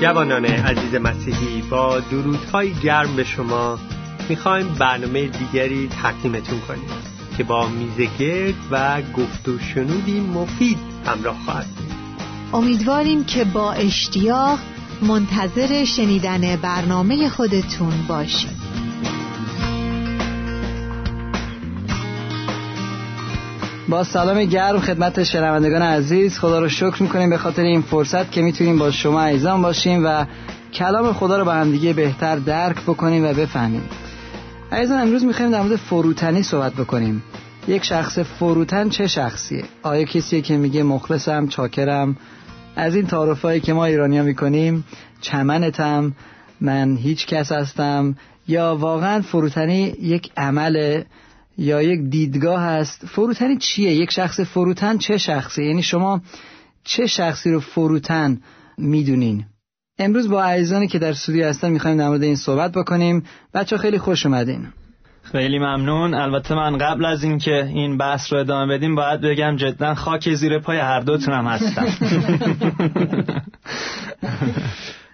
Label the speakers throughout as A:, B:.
A: جوانان عزیز مسیحی با درودهای گرم به شما می‌خوایم برنامه دیگری تقدیمتون کنیم که با میزگرد و گفت و شنودی مفید همراه خواهد
B: امیدواریم که با اشتیاق منتظر شنیدن برنامه خودتون باشید.
C: با سلام گرم خدمت شنوندگان عزیز خدا رو شکر می‌کنیم به خاطر این فرصت که می‌تونیم با شما عزیزان باشیم و کلام خدا رو با همدیگه بهتر درک بکنیم و بفهمیم. عزیزان امروز می‌خوایم در مورد فروتنی صحبت بکنیم. یک شخص فروتن چه شخصیه؟ آیا کسیه که میگه مخلصم چاکرم؟ از این تعارفایی که ما ایرانیا می‌کنیم چمنتم من هیچ کس هستم؟ یا واقعا فروتنی یک عمل یا یک دیدگاه هست فروتنی چیه؟ یک شخص فروتن چه شخصی یعنی شما چه شخصی رو فروتن می‌دونین؟ امروز با عزیزانی که در استودیو هستن می‌خوایم در مورد این صحبت بکنیم. بچه خیلی خوش اومدین.
D: خیلی ممنون. البته من قبل از اینکه این بحث رو ادامه بدیم باید بگم جدا خاک زیر پای هر دوتونم هستم.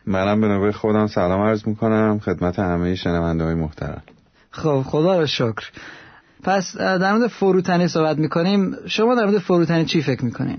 E: منم به نوبه خودم سلام عرض می‌کنم. خدمت همه شنونده های محترم.
C: خب خدا رو شکر. پس در مورد فروتنی صحبت می‌کنیم. شما در مورد فروتنی چی فکر می‌کنین؟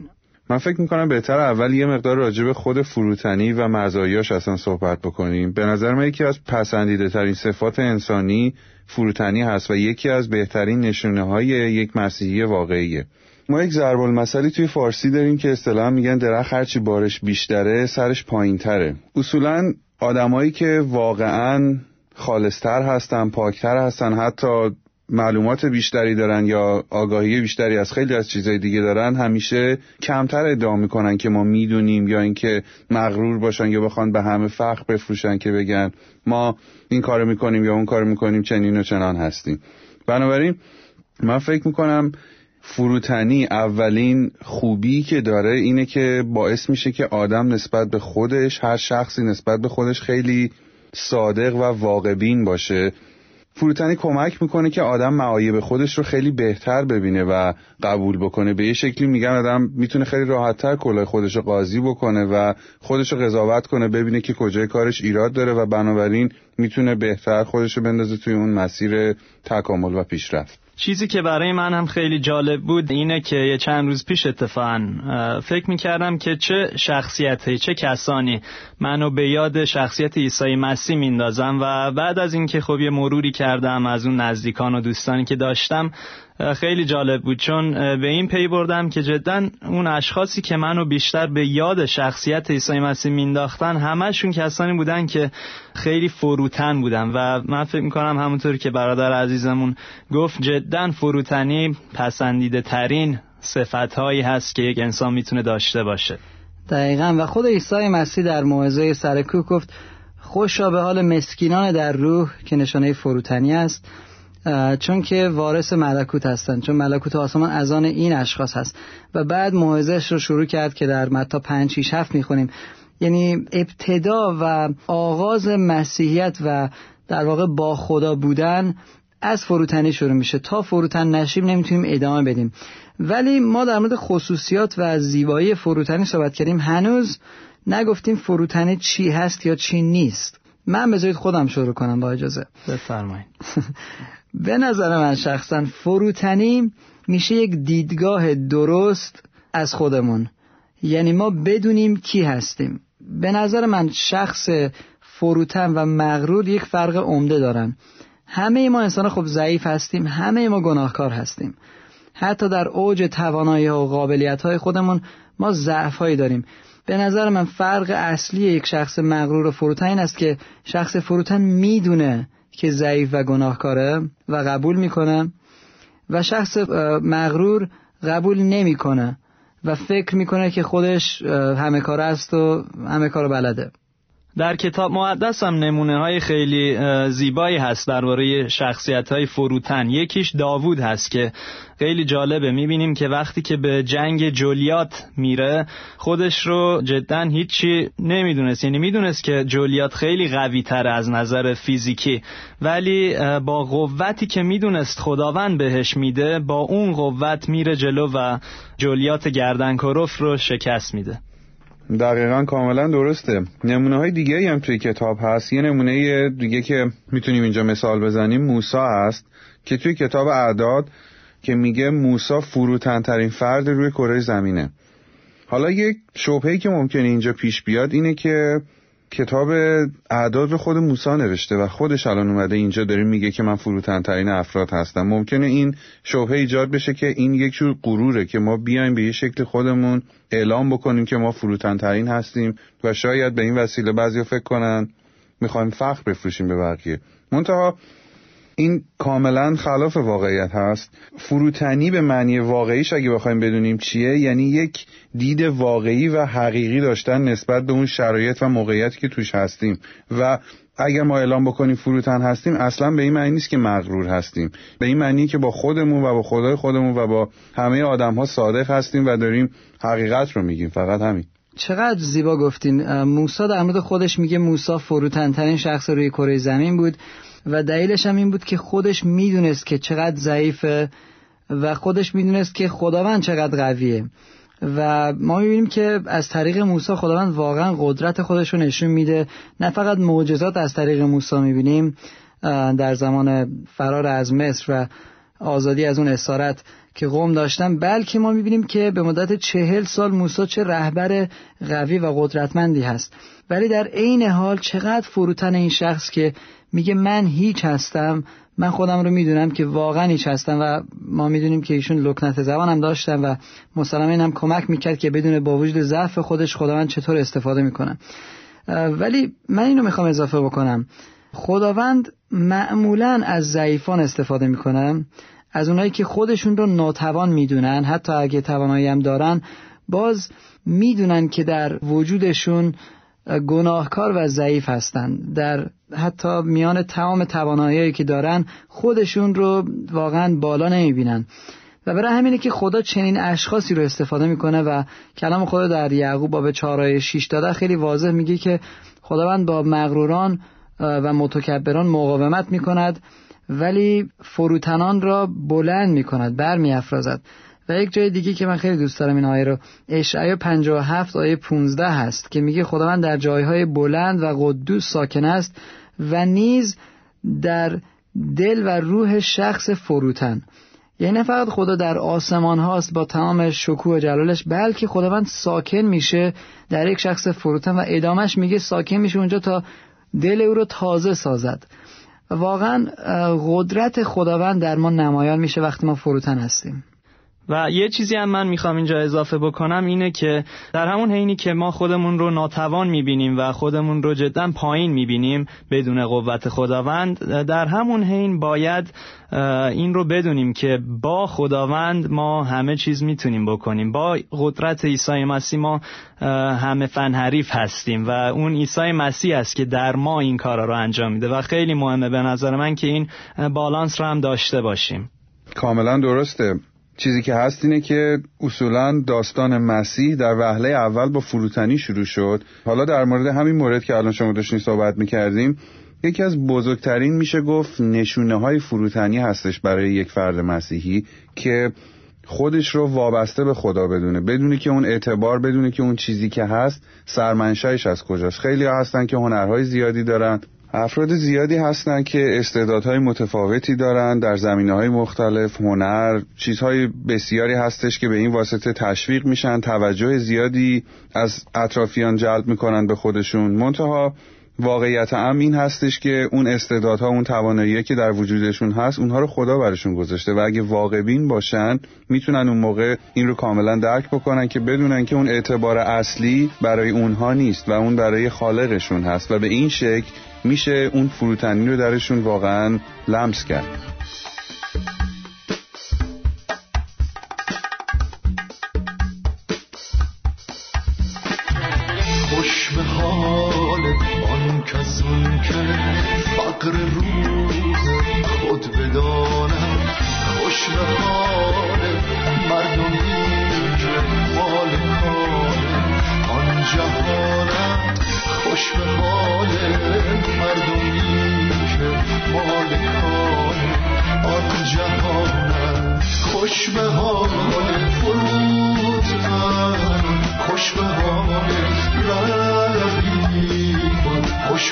E: من فکر می‌کنم بهتر اول یه مقدار راجع به خود فروتنی و مزایاش اصلا صحبت بکنیم. به نظر من یکی از پسندیده ترین صفات انسانی فروتنی هست و یکی از بهترین نشونه های یک مسیحی واقعیه. ما یک ضرب المثلی توی فارسی داریم که اصطلاحا میگن درخت هرچی بارش بیشتره سرش پایینتره. اصولا آدمایی که واقعا خالصتر هستن پاکتر هستن حتی معلومات بیشتری دارن یا آگاهی بیشتری از خیلی از چیزهای دیگه دارن همیشه کمتر ادعا می‌کنن که ما می‌دونیم یا اینکه مغرور باشن یا بخوان به همه فخر بفروشن که بگن ما این کارو می‌کنیم یا اون کارو می‌کنیم چنین و چنان هستیم. بنابراین من فکر می‌کنم فروتنی اولین خوبی که داره اینه که باعث میشه که آدم نسبت به خودش هر شخصی نسبت به خودش خیلی صادق و واقعبین باشه. فروتنی کمک می‌کنه که آدم معایب خودش رو خیلی بهتر ببینه و قبول بکنه. به یه شکلی میگن آدم می‌تونه خیلی راحتتر کلاه خودش رو قاضی بکنه و خودش رو قضاوت کنه ببینه که کجای کارش ایراد داره و بنابراین می‌تونه بهتر خودش رو بندازه توی اون مسیر تکامل و پیشرفت.
D: چیزی که برای من هم خیلی جالب بود اینه که یه چند روز پیش اتفاقا فکر می‌کردم که چه شخصیتی چه کسانی منو به یاد شخصیت عیسی مسیح میندازم و بعد از اینکه خب یه مروری کردم از اون نزدیکان و دوستانی که داشتم خیلی جالب بود. چون به این پی بردم که جدا اون اشخاصی که منو بیشتر به یاد شخصیت عیسی مسیح مینداختن همشون کسانی بودن که خیلی فروتن بودن. و من فکر می‌کنم همونطور که برادر عزیزمون گفت جدا فروتنی پسندیده ترین صفت هایی هست که یک انسان می‌تونه داشته باشه.
C: دقیقا. و خود عیسی مسیح در موعظه سرکوه گفت خوشا به حال مسکینان در روح که نشانه فروتنی است. چون که وارث ملکوت هستند چون ملکوت آسمان از آن این اشخاص هست. و بعد موعظهش رو شروع کرد که در متا 5 6 7 می‌خونیم. یعنی ابتدا و آغاز مسیحیت و در واقع با خدا بودن از فروتنی شروع میشه. تا فروتن نشیم نمی‌تونیم ادامه بدیم. ولی ما در مورد خصوصیات و زیبایی فروتنی صحبت کردیم. هنوز نگفتیم فروتنی چی هست یا چی نیست. من بذارید خودم شروع کنم با اجازه.
D: بفرمایید.
C: به نظر من شخصا فروتنی میشه یک دیدگاه درست از خودمون. یعنی ما بدونیم کی هستیم. به نظر من شخص فروتن و مغرور یک فرق عمده دارن. همه ما انسان خب ضعیف هستیم همه ما گناهکار هستیم. حتی در اوج توانایی و قابلیت های خودمون ما ضعف هایی داریم. به نظر من فرق اصلی یک شخص مغرور و فروتن این است که شخص فروتن می‌دونه که ضعیف و گناهکاره و قبول می‌کنه و شخص مغرور قبول نمی‌کنه و فکر می‌کنه که خودش همه کار است و همه کار بلده.
D: در کتاب مقدس هم نمونه های خیلی زیبایی هست درباره شخصیت های فروتن. یکیش داوود هست که خیلی جالبه. می‌بینیم که وقتی که به جنگ جولیات میره خودش رو جدا هیچی نمی‌دونست. یعنی می‌دونست که جولیات خیلی قوی تره از نظر فیزیکی. ولی با قوتی که می‌دونست خداوند بهش میده با اون قوت میره جلو و جولیات گردنکروف رو شکست میده.
E: دقیقا کاملا درسته. نمونه های دیگه هم توی کتاب هست. یه نمونه دیگه که می‌تونیم اینجا مثال بزنیم موسا هست که توی کتاب اعداد که میگه موسا فروتنترین فرد روی کره زمینه. حالا یک شبهی که ممکنه اینجا پیش بیاد اینه که کتاب اعداد رو خود موسا نوشته و خودش الان اومده اینجا داره میگه که من فروتنترین افراد هستم. ممکنه این شبهه ایجاد بشه که این یک جور غروره که ما بیایم به یه شکل خودمون اعلام بکنیم که ما فروتنترین هستیم و شاید به این وسیله بعضی فکر کنن. می‌خوایم فخر بفروشیم به بقیه. منتها این کاملا خلاف واقعیت هست. فروتنی به معنی واقعیش اگه بخوایم بدونیم چیه یعنی یک دید واقعی و حقیقی داشتن نسبت به اون شرایط و موقعیتی که توش هستیم. و اگر ما اعلام بکنیم فروتن هستیم اصلا به این معنی نیست که مغرور هستیم. به این معنی که با خودمون و با خدای خودمون و با همه آدم ها صادق هستیم و داریم حقیقت رو میگیم. فقط همین.
C: چقدر زیبا گفتین. موسا در مورد خودش میگه موسا فروتنترین شخص روی کره زمین بود. و دلیلش هم این بود که خودش می‌دونست که چقدر ضعیفه و خودش می‌دونست که خداوند چقدر قویه. و ما می‌بینیم که از طریق موسی خداوند واقعا قدرت خودش رو نشون میده. نه فقط معجزات از طریق موسی می‌بینیم در زمان فرار از مصر و آزادی از اون اسارت که قوم داشتن بلکه ما می‌بینیم که به مدت چهل سال موسی چه رهبر قوی و قدرتمندی هست. ولی در عین حال چقدر فروتن این شخص که میگه من هیچ هستم. من خودم رو می‌دونم که واقعا هیچ هستم و ما می‌دونیم که ایشون لکنت زبان هم داشتن و مسلما این هم کمک می‌کرد که بدون با وجود ضعف خودش خداوند چطور استفاده می‌کنه. ولی من اینو می‌خوام اضافه بکنم. خداوند معمولا از ضعیفان استفاده می‌کنه از اونایی که خودشون رو ناتوان می‌دونن حتی اگه توانایی هم دارن باز می‌دونن که در وجودشون گناهکار و ضعیف هستند در حتی میان تمام توانایی که دارن خودشون رو واقعا بالا نمی‌بینن. و برای همینه که خدا چنین اشخاصی رو استفاده می‌کنه و کلام خدا در یعقوب باب 4 6 داده خیلی واضح میگه که خداوند با مغروران و متکبران مقاومت می‌کند ولی فروتنان را بلند می‌کند بر میافرازد و یک جای دیگه که من خیلی دوست دارم این آیه رو اشعیا 57 آیه 15 هست که میگه خداوند در جایهای بلند و قدوس ساکن است و نیز در دل و روح شخص فروتن. یعنی نه فقط خدا در آسمان هاست با تمام شکوه و جلالش بلکه خداوند ساکن میشه در یک شخص فروتن و ادامش میگه ساکن میشه اونجا تا دل او رو تازه سازد. واقعا قدرت خداوند در ما نمایان میشه وقتی ما فروتن هستیم.
D: و یه چیزی هم من می‌خوام اینجا اضافه بکنم اینه که در همون حینی که ما خودمون رو ناتوان می‌بینیم و خودمون رو جدا پایین می‌بینیم بدون قوت خداوند در همون حین باید این رو بدونیم که با خداوند ما همه چیز می‌تونیم بکنیم. با قدرت عیسی مسیح ما همه فنحریف هستیم و اون عیسی مسیح است که در ما این کارا رو انجام میده و خیلی مهمه به نظر من که این بالانس رو هم داشته باشیم.
E: کاملا درسته. چیزی که هست اینه که اصولا داستان مسیح در وهله اول با فروتنی شروع شد. حالا در مورد همین مورد که الان شما داشتین صحبت می‌کردیم یکی از بزرگترین میشه گفت نشونه های فروتنی هستش برای یک فرد مسیحی که خودش رو وابسته به خدا بدونه. بدونه که اون اعتبار بدونه که اون چیزی که هست سرمنشایش از کجاست. خیلی هستن که هنرهای زیادی دارن. افراد زیادی هستند که استعدادهای متفاوتی دارند در زمینه های مختلف هنر چیزهای بسیاری هستش که به این واسطه تشویق میشن توجه زیادی از اطرافیان جلب می‌کنن به خودشون. منتها واقعیت ام این هستش که اون استعدادها اون توانایی که در وجودشون هست اونها رو خدا برشون گذاشته و اگه واقع بین باشن می‌تونن اون موقع این رو کاملا درک بکنن که بدونن که اون اعتبار اصلی برای اونها نیست و اون برای خالقشون هست و به این شکل میشه اون فروتنی رو درشون واقعا لمس کرد.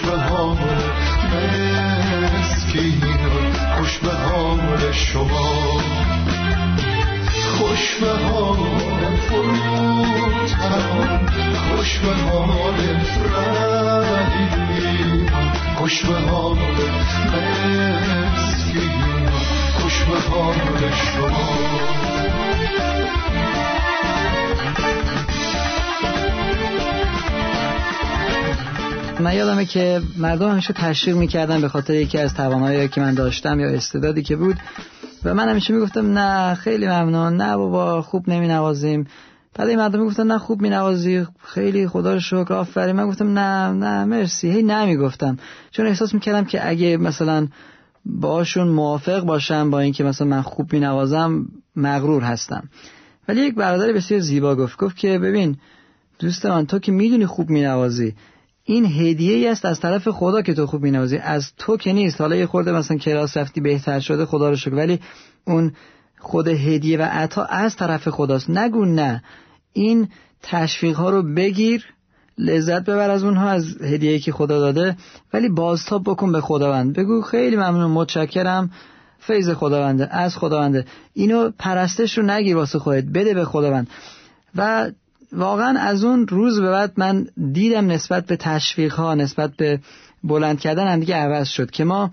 F: رقیبان خوش به حال مسکینان خوش به حال شما. خوش به حال فروتن خوش به حال رقیبان خوش به حال مسکینان خوش به حال شما.
C: من یادمه که مردم همیشه تشویق می‌کردن به خاطر یکی از توانایی که من داشتم یا استعدادی که بود. و من همیشه می‌گفتم نه خیلی ممنون. نه بابا خوب نمی نوازیم بعد این مردم می‌گفتن نه خوب می نوازی خیلی خدا رو شکر آفرین. من گفتم نه نه مرسی. هی نمی‌گفتم چون احساس می‌کردم که اگه مثلا باشون موافق باشم با اینکه مثلا من خوب می نوازم مغرور هستم. ولی یک برادر بسیار زیبا گفت گفت که ببین دوست من تو که می‌دونی خوب می نوازی این هدیه است از طرف خدا که تو خوب مینوازی. از تو که نیست. حالا یه خورده مثلا کلاس رفتی بهتر شده خدا رو شکر. ولی اون خود هدیه و عطا از طرف خداست. نگو نه. این تشویق ها رو بگیر لذت ببر از اونها از هدیه که خدا داده. ولی بازتاب بکن به خداوند. بگو خیلی ممنون متشکرم. فیض خداونده از خداونده. اینو پرستش رو نگیر واسه خودت. بده به خداوند. و واقعا از اون روز به بعد من دیدم نسبت به تشویق ها نسبت به بلند کردن هم دیگه عوض شد که ما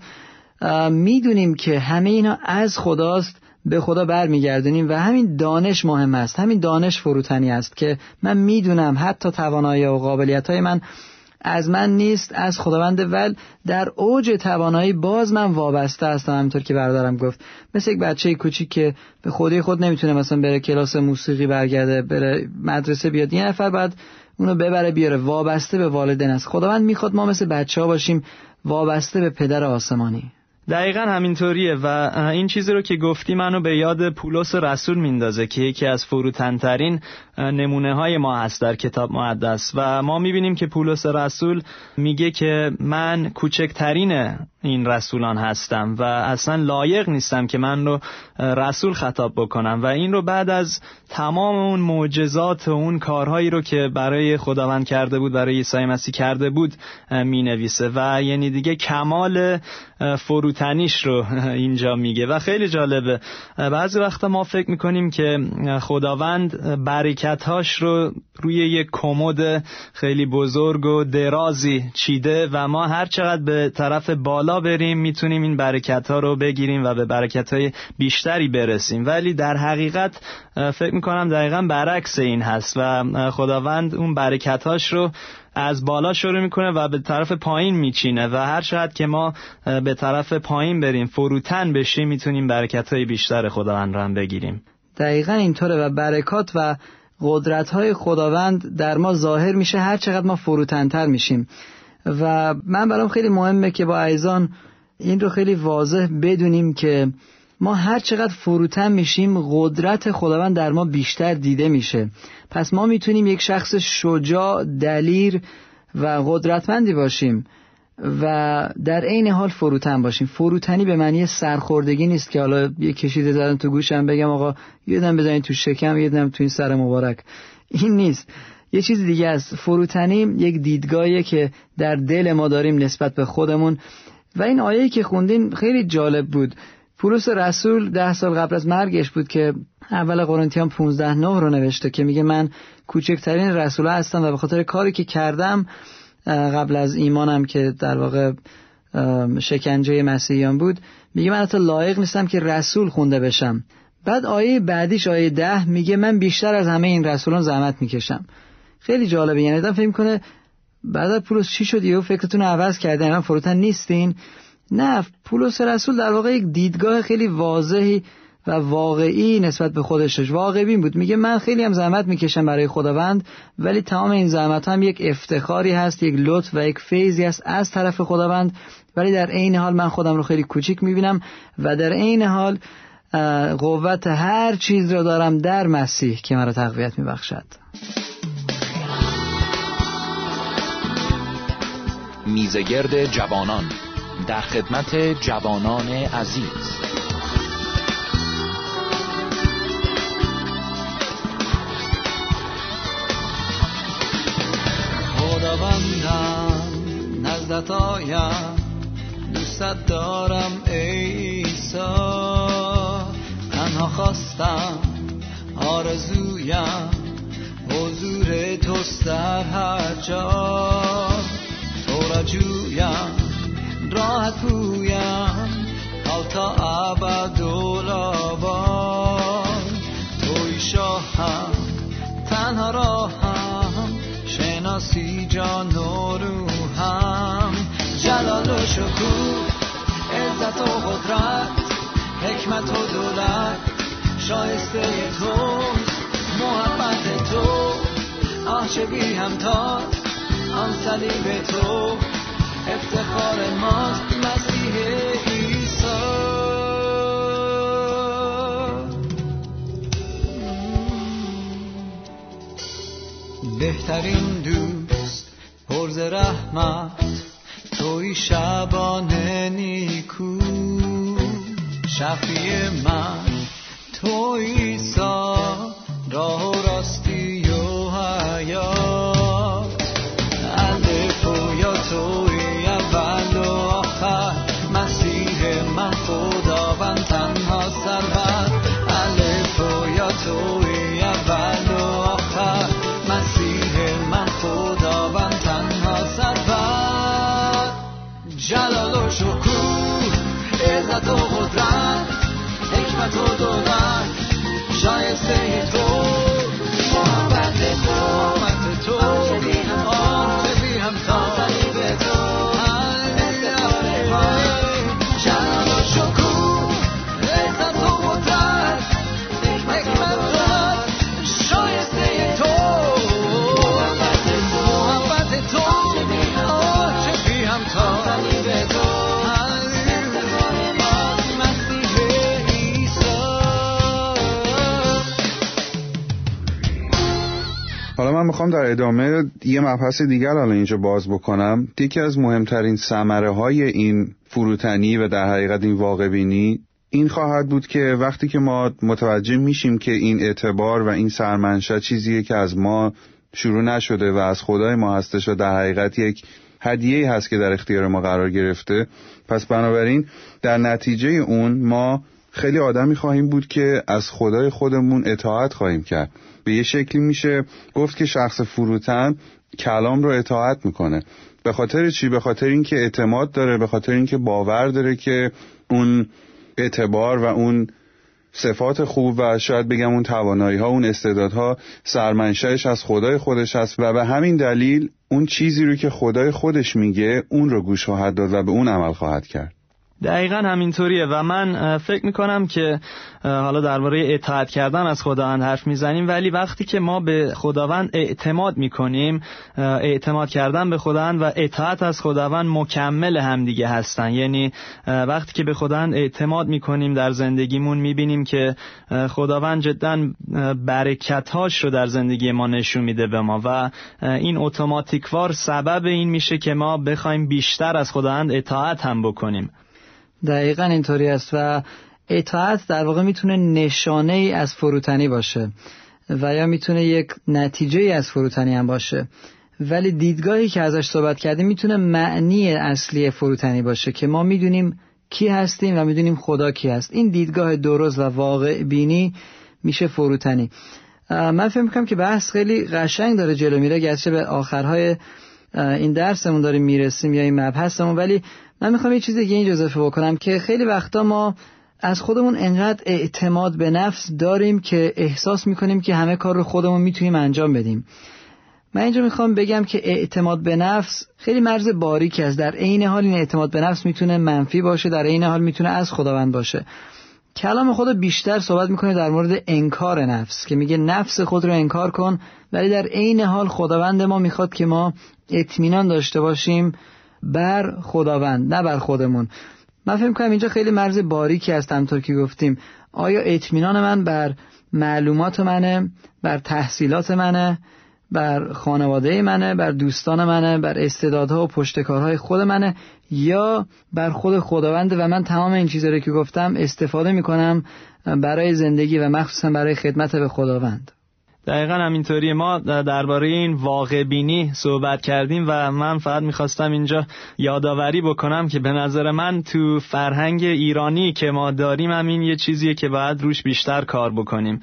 C: می‌دونیم که همه اینا از خداست به خدا برمیگردونیم و همین دانش مهم است. همین دانش فروتنی است که من می‌دونم حتی توانایی و قابلیت های من از من نیست از خداوند ول. در اوج توانایی باز من وابسته هستم همینطور که برادرم گفت. مثل یک بچه کوچیک که به خودی خود نمی‌تونه مثلا بره کلاس موسیقی برگرده بره مدرسه بیاد. یه نفر بعد اونو ببره بیاره وابسته به والدین است. خداوند می‌خواد ما مثل بچه ها باشیم وابسته به پدر آسمانی.
D: دقیقا همینطوریه و این چیزی رو که گفتی منو به یاد پولس رسول میندازه که یکی از فروتنترین نمونه های ما هست در کتاب مقدس و ما می‌بینیم که پولس رسول میگه که من کوچکترین این رسولان هستم و اصلا لایق نیستم که من رو رسول خطاب بکنم و این رو بعد از تمام اون معجزات و اون کارهایی رو که برای خداوند کرده بود برای عیسی مسیح کرده بود می نویسه و یعنی دیگه کمال فروتنیش رو اینجا میگه. و خیلی جالبه. بعضی وقتا ما فکر می‌کنیم که خداوند برکتهاش رو روی یک کمد خیلی بزرگ و درازی چیده و ما هر چقدر به طرف بالا بریم می‌تونیم این برکت ها رو بگیریم و به برکت بیشتری برسیم. ولی در حقیقت فکر می‌کنم دقیقا برعکس این هست و خداوند اون برکتهاش رو از بالا شروع می‌کنه و به طرف پایین میچینه و هر چقدر که ما به طرف پایین بریم فروتن بشیم می‌تونیم برکت های بیشتر خداوند رو هم بگیریم.
C: دقیقا اینطوره و برکات و قدرت های خداوند در ما ظاهر میشه هر چقدر ما فروتنتر میشیم. و من برام خیلی مهمه که با ایزان این رو خیلی واضح بدونیم که ما هر چقدر فروتن میشیم قدرت خداوند در ما بیشتر دیده میشه. پس ما می‌تونیم یک شخص شجاع دلیر و قدرتمندی باشیم و در عین حال فروتن باشیم. فروتنی به معنی سرخوردگی نیست که حالا یه کشیده زدن تو گوشم بگم آقا یه دم بزنین تو شکم یه دم تو این سر مبارک. این نیست. یه چیز دیگه است. فروتنی یک دیدگاهیه که در دل ما داریم نسبت به خودمون. و این آیه‌ای که خوندین خیلی جالب بود. پولس رسول ده سال قبل از مرگش بود که اول قرنتیان 15 نه رو نوشته که میگه من کوچکترین رسول هستم و به خاطر کاری که کردم قبل از ایمانم که در واقع شکنجه مسیحیان بود میگه من حتی لایق نیستم که رسول خونده بشم. بعد آیه بعدیش آیه ده میگه من بیشتر از همه این رسولان زحمت می‌کشم. خیلی جالبه یعنی آدم فکر کنه بعد پولس چی شد؟ یهو فکرتون رو عوض کرده من فروتن نیستین. نه پولس رسول در واقع یک دیدگاه خیلی واضحی و واقعی نسبت به خودش داشت. واقعی بود. میگه من خیلی هم زحمت می‌کشم برای خداوند ولی تمام این زحمت هم یک افتخاری هست یک لطف و یک فیضی است از طرف خداوند. ولی در عین حال من خودم رو خیلی کوچیک می‌بینم و در عین حال قوت هر چیز را دارم در مسیح که مرا تقویت میبخشد.
G: میزگرد جوانان در خدمت جوانان عزیز.
C: خداوندم نزدت آیم دوستت دارم ایسا تنها خواستم آرزویم حضور توست در هر جا. تو را جویم راه پویم حال تا ابد توی شاهم تنها راهم. شناسی جان و روحم. جلال و شکوه عزت و قدرت. حکمت و دولت. شایسته تو محبت تو. آه چه بی همتاز آن صلیب تو. افتخار ماست مسیح بهترین دوست پرز رحمت. توی شبانه نیکو. شفیع من توی سا حکمت و دولت شایسته تو
E: در ادامه یه مبحث دیگر حالا اینجا باز بکنم. یکی از مهمترین ثمره های این فروتنی و در حقیقت این واقع بینی این خواهد بود که وقتی که ما متوجه میشیم که این اعتبار و این سرمنشأ چیزیه که از ما شروع نشده و از خدای ما هستش و در حقیقت یک هدیه هست که در اختیار ما قرار گرفته پس بنابراین در نتیجه اون ما خیلی آدمی خواهیم بود که از خدای خودمون اطاعت خواهیم کرد. به یه شکلی میشه گفت که شخص فروتن کلام رو اطاعت می‌کنه. به خاطر چی؟ به خاطر اینکه اعتماد داره به خاطر اینکه باور داره که اون اعتبار و اون صفات خوب و شاید بگم اون توانایی ها اون استعدادها سرمنشأش از خدای خودش هست و به همین دلیل اون چیزی رو که خدای خودش میگه اون رو گوش خواهد داد و به اون عمل خواهد کرد.
D: دقیقا همینطوریه و من فکر می‌کنم که حالا درباره اطاعت کردن از خداوند حرف می‌زنیم ولی وقتی که ما به خداوند اعتماد می‌کنیم اعتماد کردن به خداوند و اطاعت از خداوند مکمل همدیگه هستن. یعنی وقتی که به خداوند اعتماد می‌کنیم در زندگیمون می‌بینیم که خداوند جدا برکتهاش رو در زندگی ما نشون میده به ما و این اتوماتیکوار سبب این میشه که ما بخوایم بیشتر از خداوند اطاعت هم بکنیم.
C: دقیقا اینطوری است و اطاعت در واقع می‌تونه نشانه ای از فروتنی باشه و یا می‌تونه یک نتیجه ای از فروتنی هم باشه. ولی دیدگاهی که ازش صحبت کردیم می‌تونه معنی اصلی فروتنی باشه که ما می‌دونیم کی هستیم و می‌دونیم خدا کی هست. این دیدگاه درست و واقع بینی میشه فروتنی. من فکر می‌کنم که بحث خیلی قشنگ داره جلو میره گرچه به آخرهای این درسمون داریم می‌رسیم یا این مبحثمون ولی من می‌خوام یه چیز دیگه این اضافه بکنم که خیلی وقتا ما از خودمون انقدر اعتماد به نفس داریم که احساس می‌کنیم که همه کار رو خودمون می‌تونیم انجام بدیم. من اینجا می‌خوام بگم که اعتماد به نفس خیلی مرز باریکی است. در عین حال این اعتماد به نفس می‌تونه منفی باشه در عین حال می‌تونه از خداوند باشه. کلام خدا بیشتر صحبت می‌کنه در مورد انکار نفس که میگه نفس خود رو انکار کن ولی در عین حال خداوند ما می‌خواد که ما اطمینان داشته باشیم بر خداوند نه بر خودمون. من فکر کنم اینجا خیلی مرز باریکی است همطور که گفتیم. آیا اطمینان من بر معلومات منه بر تحصیلات منه؟ بر خانواده منه بر دوستان منه بر استعدادها و پشتکارهای خود منه یا بر خود خداونده و من تمام این چیزا رو که گفتم استفاده می‌کنم برای زندگی و مخصوصا برای خدمت به خداوند.
D: دقیقا همینطوری. ما درباره این واقع بینی صحبت کردیم و من فقط می‌خواستم اینجا یادآوری بکنم که به نظر من تو فرهنگ ایرانی که ما داریم همین یه چیزیه که باید روش بیشتر کار بکنیم.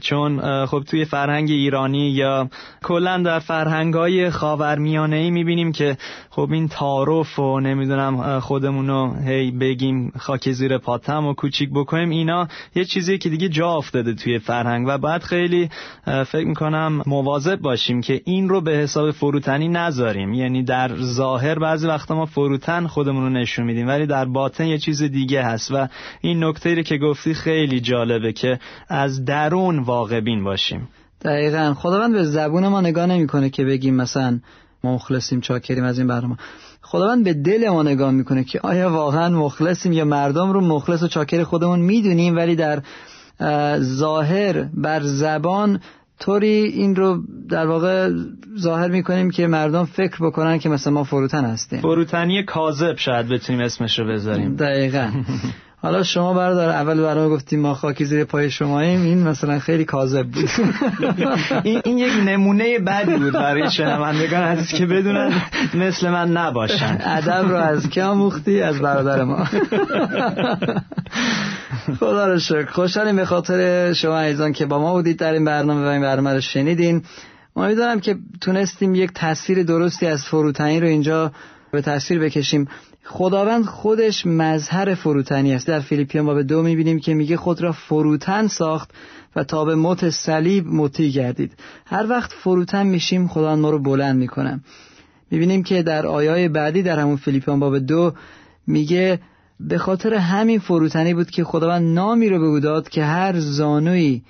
D: چون خب توی فرهنگ ایرانی یا کلا در فرهنگ های خاورمیانه ای می‌بینیم که خب این تعارف و نمی‌دونم خودمونو هی بگیم خاک زیر پاتم و کوچیک بکنیم اینا یه چیزی که دیگه جا افتاده توی فرهنگ و باید خیلی فکر می‌کنم مواظب باشیم که این رو به حساب فروتنی نذاریم. یعنی در ظاهر بعضی وقتا ما فروتن خودمون رو نشون میدیم ولی در باطن یه چیز دیگه هست. و این نکته که گفتی خیلی جالبه که از درون واقع بین باشیم.
C: دقیقا. خداوند به زبون ما نگاه نمی‌کنه که بگیم مثلا ما مخلصیم چاکریم از این برنامه. خداوند به دل ما نگاه می‌کنه که آیا واقعا مخلصیم یا مردم رو مخلص و چاکر خودمون می‌دونیم ولی در ظاهر بر زبان طوری این رو در واقع ظاهر می‌کنیم که مردم فکر بکنن که مثلا ما فروتن هستیم.
D: فروتنی کاذب شاید بتونیم اسمش رو بذاریم.
C: دقیقا. حالا شما برادر اول برای گفتیم ما خاکی زیر پای شماییم این مثلا خیلی کاذب بود.
D: این, این یک نمونه بدی بود برای شنوندگان عزیز که بدونن مثل من نباشن.
C: ادب رو از کی آموختی؟ از برادر ما. خدا رو شکر. خوشحالیم به خاطر شما عزیزان که با ما بودید در این برنامه و این برنامه رو شنیدین. امیدوارم که تونستیم یک تصویر درستی از فروتنی رو اینجا به تصویر بکشیم. خداوند خودش مظهر فروتنی است. در فیلیپیان باب دو می‌بینیم که میگه خود را فروتن ساخت و تا به موت صلیب مطیع گردید. هر وقت فروتن میشیم خداوند ما رو بلند می‌کنه. می‌بینیم که در آیای بعدی در همون فیلیپیان باب دو میگه به خاطر همین فروتنی بود که خداوند نامی رو به او داد که هر زانوی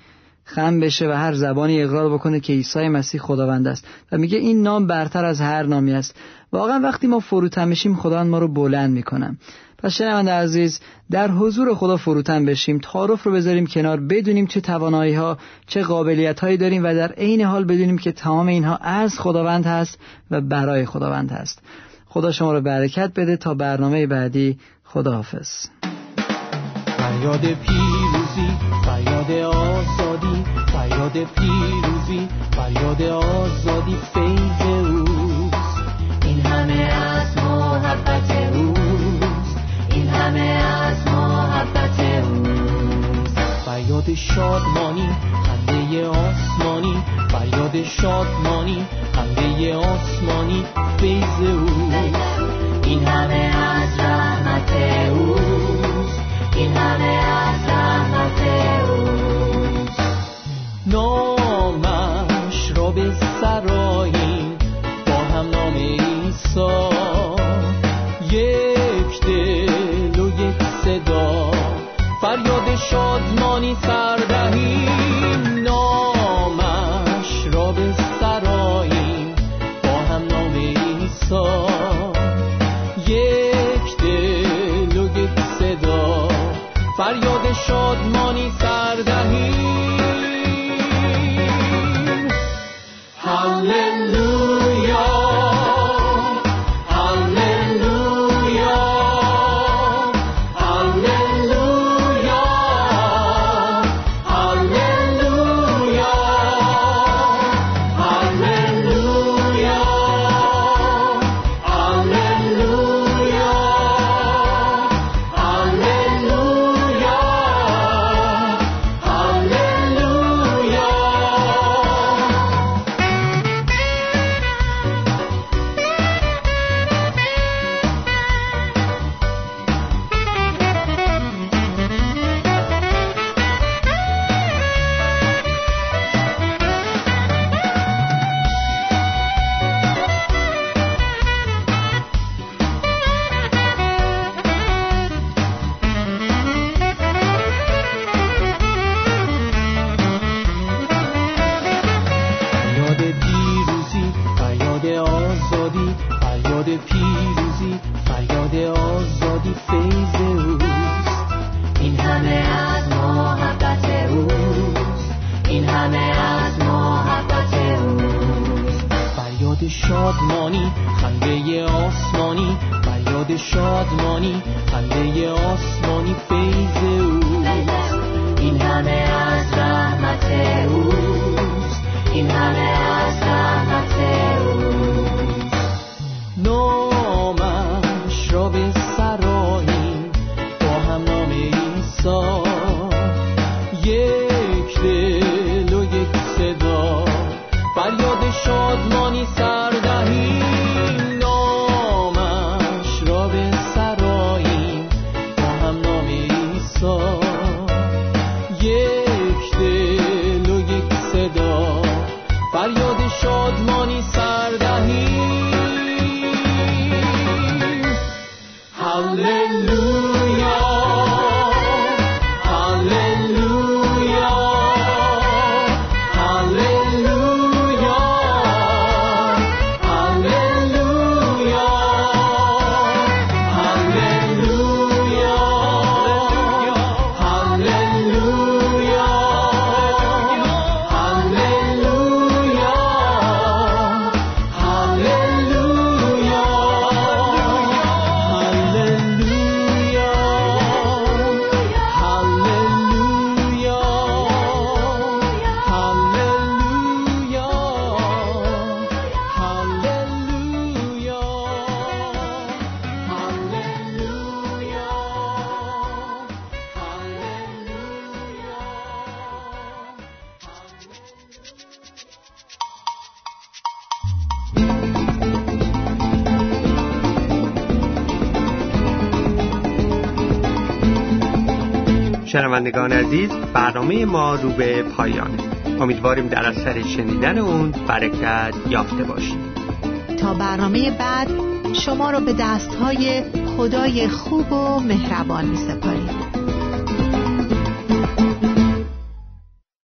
C: خم بشه و هر زبانی اقرار بکنه که عیسی مسیح خداوند است. و میگه این نام برتر از هر نامی است. واقعا وقتی ما فروتن بشیم خداوند ما رو بلند می‌کنه. پس شنونده عزیز در حضور خدا فروتن بشیم تعارف رو بذاریم کنار بدونیم چه توانایی ها چه قابلیت هایی داریم و در عین حال بدونیم که تمام اینها از خداوند هست و برای خداوند هست. خدا شما رو برکت بده تا برنامه بعدی خداحافظ.
F: فریاد پیروزی فریاد آزادی فریاد پیروزی فریاد آزادی فیض اوست این همه از محبت اوست این همه از محبت اوست فریاد شادمانی خنده آسمانی. فریاد شادمانی خنده آسمانی فیض اوست این همه از رحمت اوست این همه از Money. Monisa
A: شنوندگان عزیز برنامه ما رو به پایانه. امیدواریم در اثر شنیدن اون برکت یافته باشیم.
B: تا برنامه بعد شما رو به دستهای خدای خوب و مهربان می سپاریم